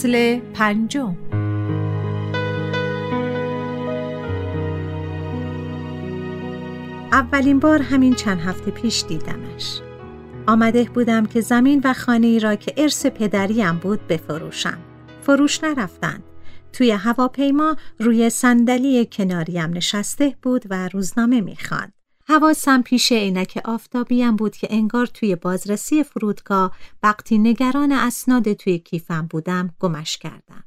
فصل پنجم. اولین بار همین چند هفته پیش دیدمش. آمده بودم که زمین و خانه ای را که ارث پدریم بود بفروشم. فروش نرفتند. توی هواپیما روی صندلی کناریم نشسته بود و روزنامه می‌خواند. حواسم پیش عینک آفتابیم بود که انگار توی بازرسی فرودگاه وقتی نگران اسناد توی کیفم بودم گمش کردم.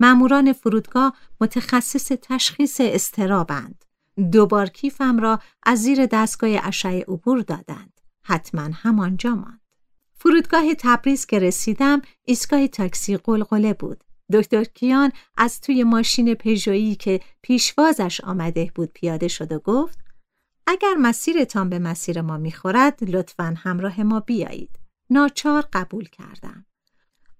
ماموران فرودگاه متخصص تشخیص استرابند. دوبار کیفم را از زیر دستگاه اشعه عبور دادند. حتما همانجا ماند. فرودگاه تبریز که رسیدم ایستگاه تاکسی قلقله بود. دکتر کیان از توی ماشین پژویی که پیشوازش آمده بود پیاده شد و گفت اگر مسیرتان به مسیر ما می‌خورد لطفا همراه ما بیایید. ناچار قبول کردم.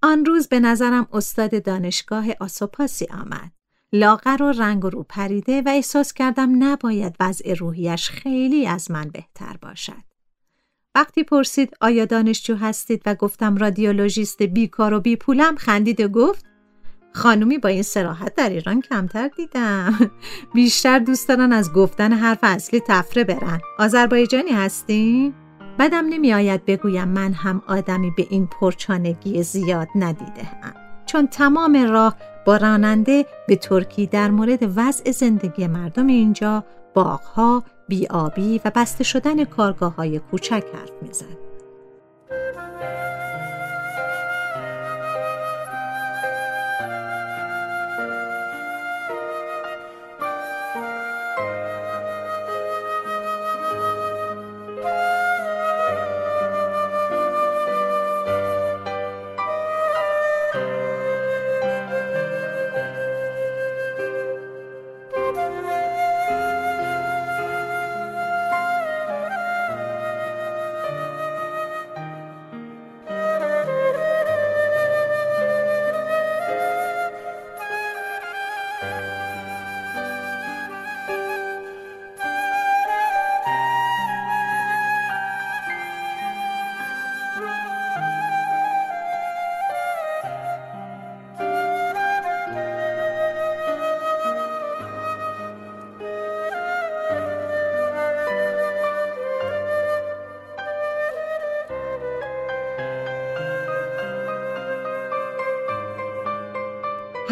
آن روز به نظرم استاد دانشگاه آسوپاسی آمد. لاغر و رنگ و رو پریده و احساس کردم نباید وضع روحیش خیلی از من بهتر باشد. وقتی پرسید آیا دانشجو هستید و گفتم رادیولوژیست بیکار و بیپولم خندید و گفت خانومی با این سراحت در ایران کمتر دیدم بیشتر دوست دارن از گفتن حرف اصلی تفره برن آذربایجانی هستی؟ بدم نمی آید بگویم من هم آدمی به این پرچانگی زیاد ندیده هم. چون تمام راه با راننده به ترکی در مورد وضع زندگی مردم اینجا باغها، بیابی و بسته شدن کارگاه های کوچک حرف می‌زد.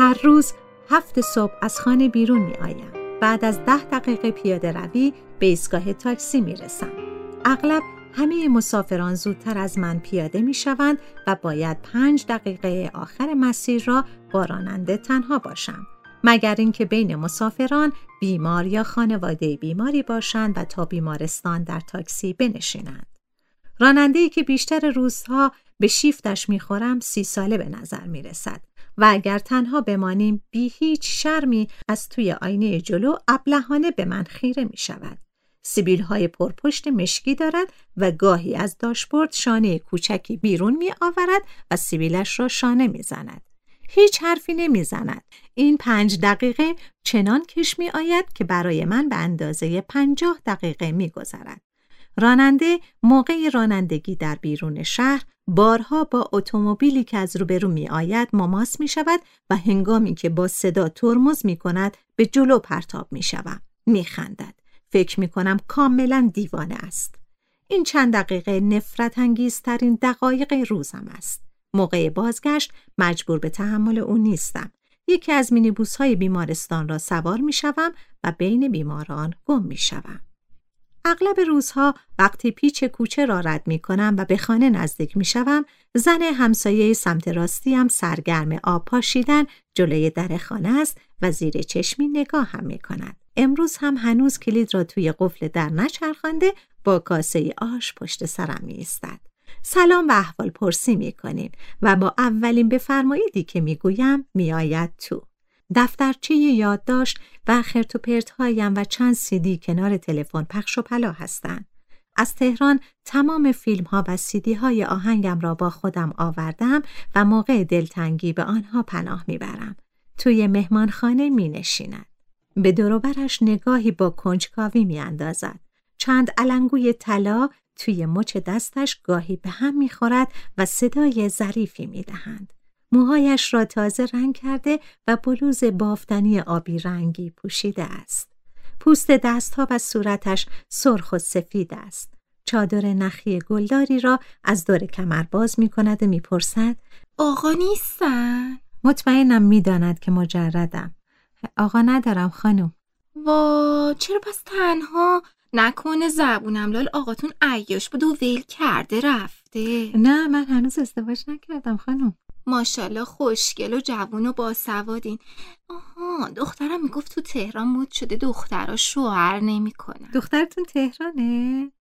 هر روز هفت صبح از خانه بیرون می آیم. بعد از ده دقیقه پیاده روی به ایستگاه تاکسی می رسم. اغلب همه مسافران زودتر از من پیاده می شوند و باید پنج دقیقه آخر مسیر را با راننده تنها باشم. مگر اینکه بین مسافران بیمار یا خانواده بیماری باشند و تا بیمارستان در تاکسی بنشینند. راننده که بیشتر روزها به شیفتش می‌خورم سی ساله به نظر می رسد و اگر تنها بمانیم بی هیچ شرمی از توی آینه جلو ابلهانه به من خیره می شود. سیبیل های پرپشت مشکی دارد و گاهی از داشبورد شانه کوچکی بیرون می آورد و سیبیلش را شانه می زند. هیچ حرفی نمی‌زند. این پنج دقیقه چنان کش می آید که برای من به اندازه پنجاه دقیقه می گذرد. راننده موقع رانندگی در بیرون شهر بارها با اتومبیلی که از روبرو می آید مماس می شود و هنگامی که با صدا ترمز می کند به جلو پرتاب می شود. می خندد. فکر می کنم کاملا دیوانه است. این چند دقیقه نفرت انگیزترین دقایق روزم است. موقع بازگشت مجبور به تحمل او نیستم. یکی از مینیبوس های بیمارستان را سوار می شوم و بین بیماران گم می شوم. اغلب روزها وقتی پیچ کوچه را رد می کنم و به خانه نزدیک می شوم، زن همسایه سمت راستیم سرگرم آب پاشیدن جلوی در خانه است و زیر چشمی نگاه هم می کند. امروز هم هنوز کلید را توی قفل در نچرخانده با کاسه آش پشت سرم می استد. سلام و احوال پرسی می کنیم و با اولین بفرماییدی که می گویم می آید تو. دفترچه یادداشت و خرت و هایم و چند سیدی کنار تلفن پخش و پلا هستند. از تهران تمام فیلم ها و سیدی های آهنگم را با خودم آوردم و موقع دلتنگی به آنها پناه می‌برم. توی مهمانخانه می نشیند. به دوروبرش نگاهی با کنجکاوی می اندازد. چند علنگوی طلا توی مچ دستش گاهی به هم می‌خورد و صدای ظریفی می‌دهند. موهایش را تازه رنگ کرده و بلوز بافتنی آبی رنگی پوشیده است. پوست دستها و صورتش سرخ و سفید است. چادر نخی گلداری را از دور کمر باز می کند و می‌پرسد آقا نیستن؟ مطمئنم می‌داند که مجردم. آقا ندارم خانم. وا چرا پس تنها نکنه زبونم لال آقاتون عیاش بود و ویل کرده رفته نه من هنوز ازدواج نکردم خانم ماشاءالله خوشگل و جوون و باسوادین. آها دخترم می‌گفت تو تهران مود شده دخترها شوهر نمی‌کنن. دخترتون تهرانه؟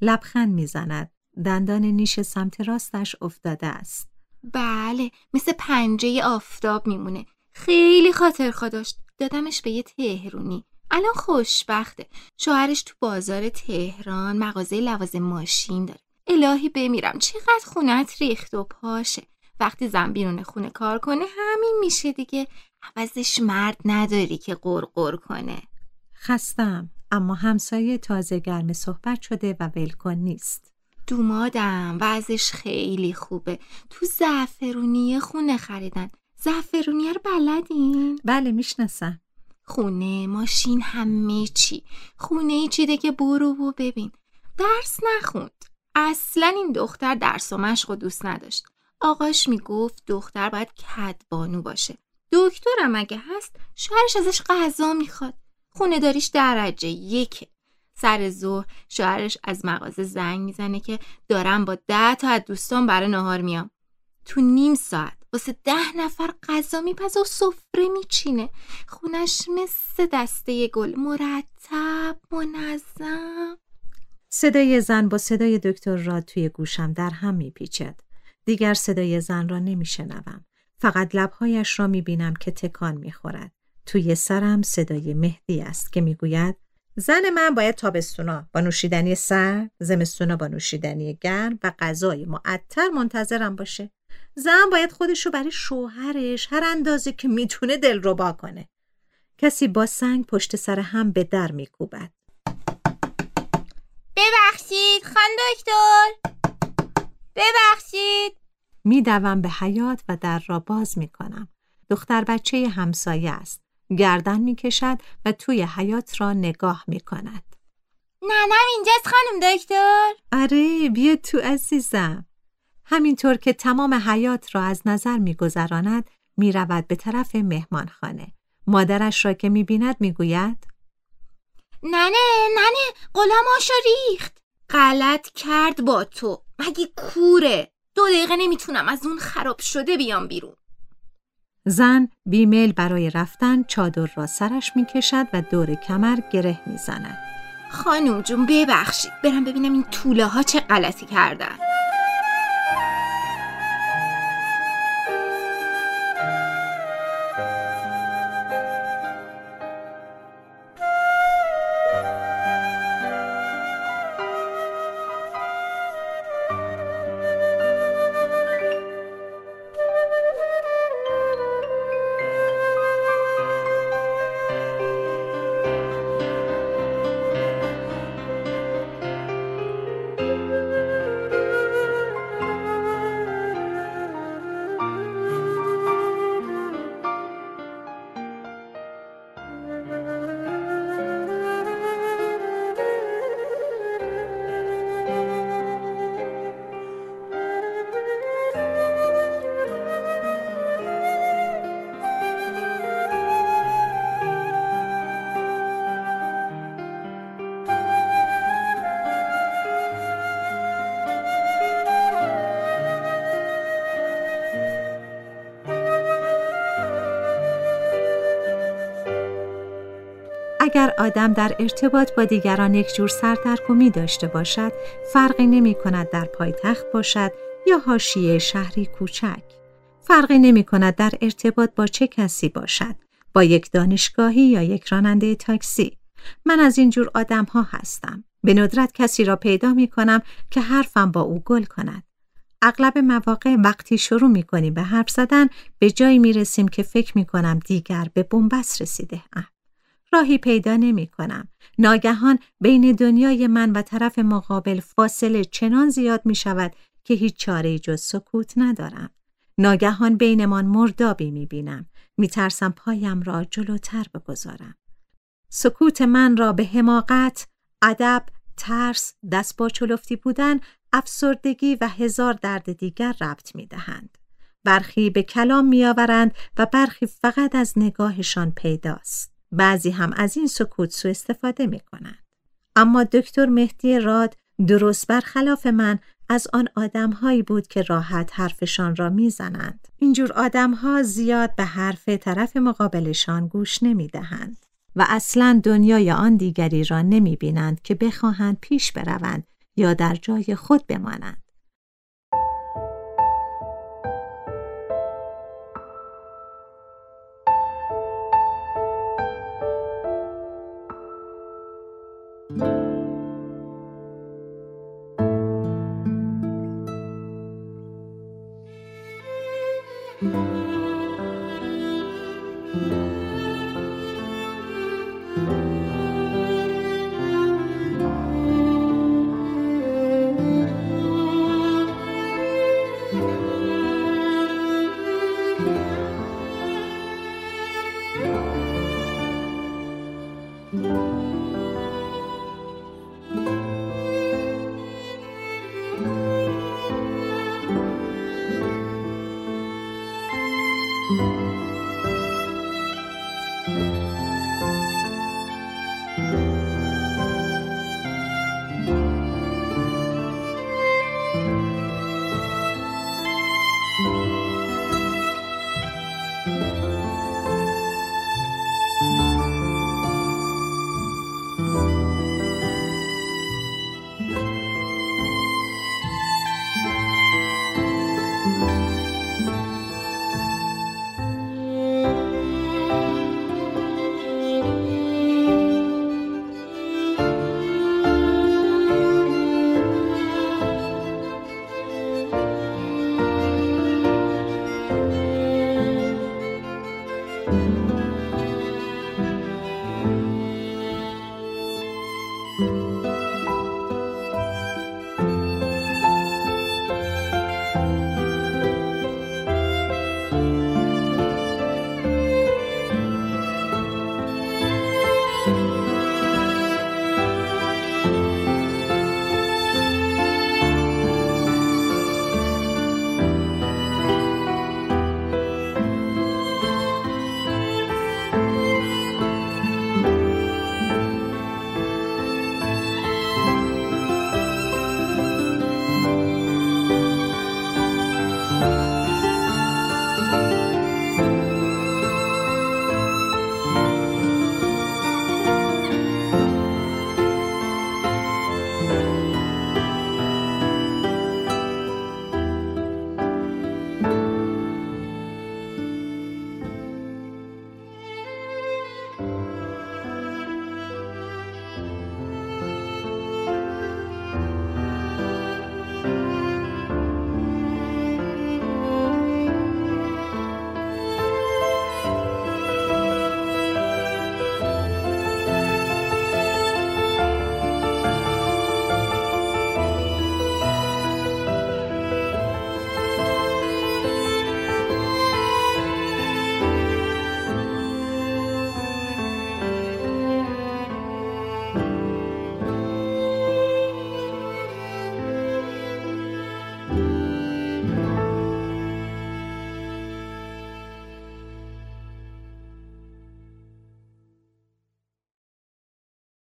لبخند می‌زند. دندان نیش سمت راستش افتاده است. بله مثل پنجه آفتاب میمونه. خیلی خاطر داشت. دادمش به یه تهرونی. الان خوشبخته. شوهرش تو بازار تهران مغازه لوازم ماشین داره. الهی بمیرم چقدر خونت ریخت و پاشه. وقتی زن بیرون خونه کار کنه همین میشه دیگه. عوضش مرد نداری که قرقر کنه. خستم اما همسایه تازه گرم صحبت شده و ولکن نیست. دومادم وضعش خیلی خوبه. تو زعفرونی خونه خریدن. زعفرونی رو بلدین؟ بله می‌شناسم. خونه ماشین همه چی. خونه ای چیده که برو و ببین. درس نخوند. اصلا این دختر درس و مشق و دوست نداشت. آقاش می‌گفت دختر باید کدبانو باشه. دکترم اگه هست شوهرش ازش غذا می‌خواد. خونه داریش درجه یکه سر ظهر شوهرش از مغازه زنگ می‌زنه که دارم با ده تا از دوستان برای نهار میام. تو نیم ساعت واسه ده نفر غذا میپزه و سفره میچینه. خونش مثل دسته گل. مرتب منظم. صدای زن با صدای دکتر را توی گوشم در هم میپیچد. دیگر صدای زن را نمیشنوم فقط لبهایش را می‌بینم که تکان می‌خورد توی سرم صدای مهدی است که می‌گوید زن من باید تابستونا با نوشیدنی سر، زمستونا با نوشیدنی گرم و غذای معطر منتظرم باشه. زن باید خودش رو برای شوهرش هر اندازه که می‌تونه دلربا کنه. کسی با سنگ پشت سر هم به در میکوبد. ببخشید خان دکتر ببخشید میدوم به حیات و در را باز می‌کنم. دختر بچه همسایه است. گردن می‌کشد و توی حیات را نگاه می‌کند. ننم اینجاست خانم دکتر آره بیا تو عزیزم همینطور که تمام حیات را از نظر میگذراند می‌رود به طرف مهمانخانه مادرش را که می‌بیند می‌گوید ننه ننه غلاماشو ریخت غلط کرد با تو مگه کوره؟ دو دقیقه نمی‌تونم از اون خراب شده بیام بیرون. زن بیمیل برای رفتن چادر را سرش می‌کشد و دور کمر گره می‌زند. خانوم جون ببخشید. برم ببینم این طوله ها چه غلطی کردن. اگر آدم در ارتباط با دیگران یک جور سردرگمی داشته باشد فرقی نمی کند در پایتخت باشد یا حاشیه شهری کوچک. فرقی نمی کند در ارتباط با چه کسی باشد با یک دانشگاهی یا یک راننده تاکسی. من از این جور آدم ها هستم. به ندرت کسی را پیدا می کنم که حرفم با او گل کند. اغلب مواقع وقتی شروع می کنیم به حرف زدن به جایی می رسیم که فکر می کنم دیگر به بنبست رسیده ام. راهی پیدا نمی کنم. ناگهان بین دنیای من و طرف مقابل فاصله چنان زیاد می شود که هیچ چاره جز سکوت ندارم. ناگهان بینمان مردابی می بینم. می ترسم پایم را جلوتر بگذارم. سکوت من را به حماقت، ادب، ترس، دست با چلفتی بودن، افسردگی و هزار درد دیگر ربط می دهند. برخی به کلام می آورند و برخی فقط از نگاهشان پیداست. بعضی هم از این سکوت سو استفاده می کنند. اما دکتر مهدی راد درست برخلاف من از آن آدمهایی بود که راحت حرفشان را می‌زنند. اینجور آدمها زیاد به حرف طرف مقابلشان گوش نمی دهند و اصلا دنیای آن دیگری را نمی بینند که بخواهند پیش بروند یا در جای خود بمانند.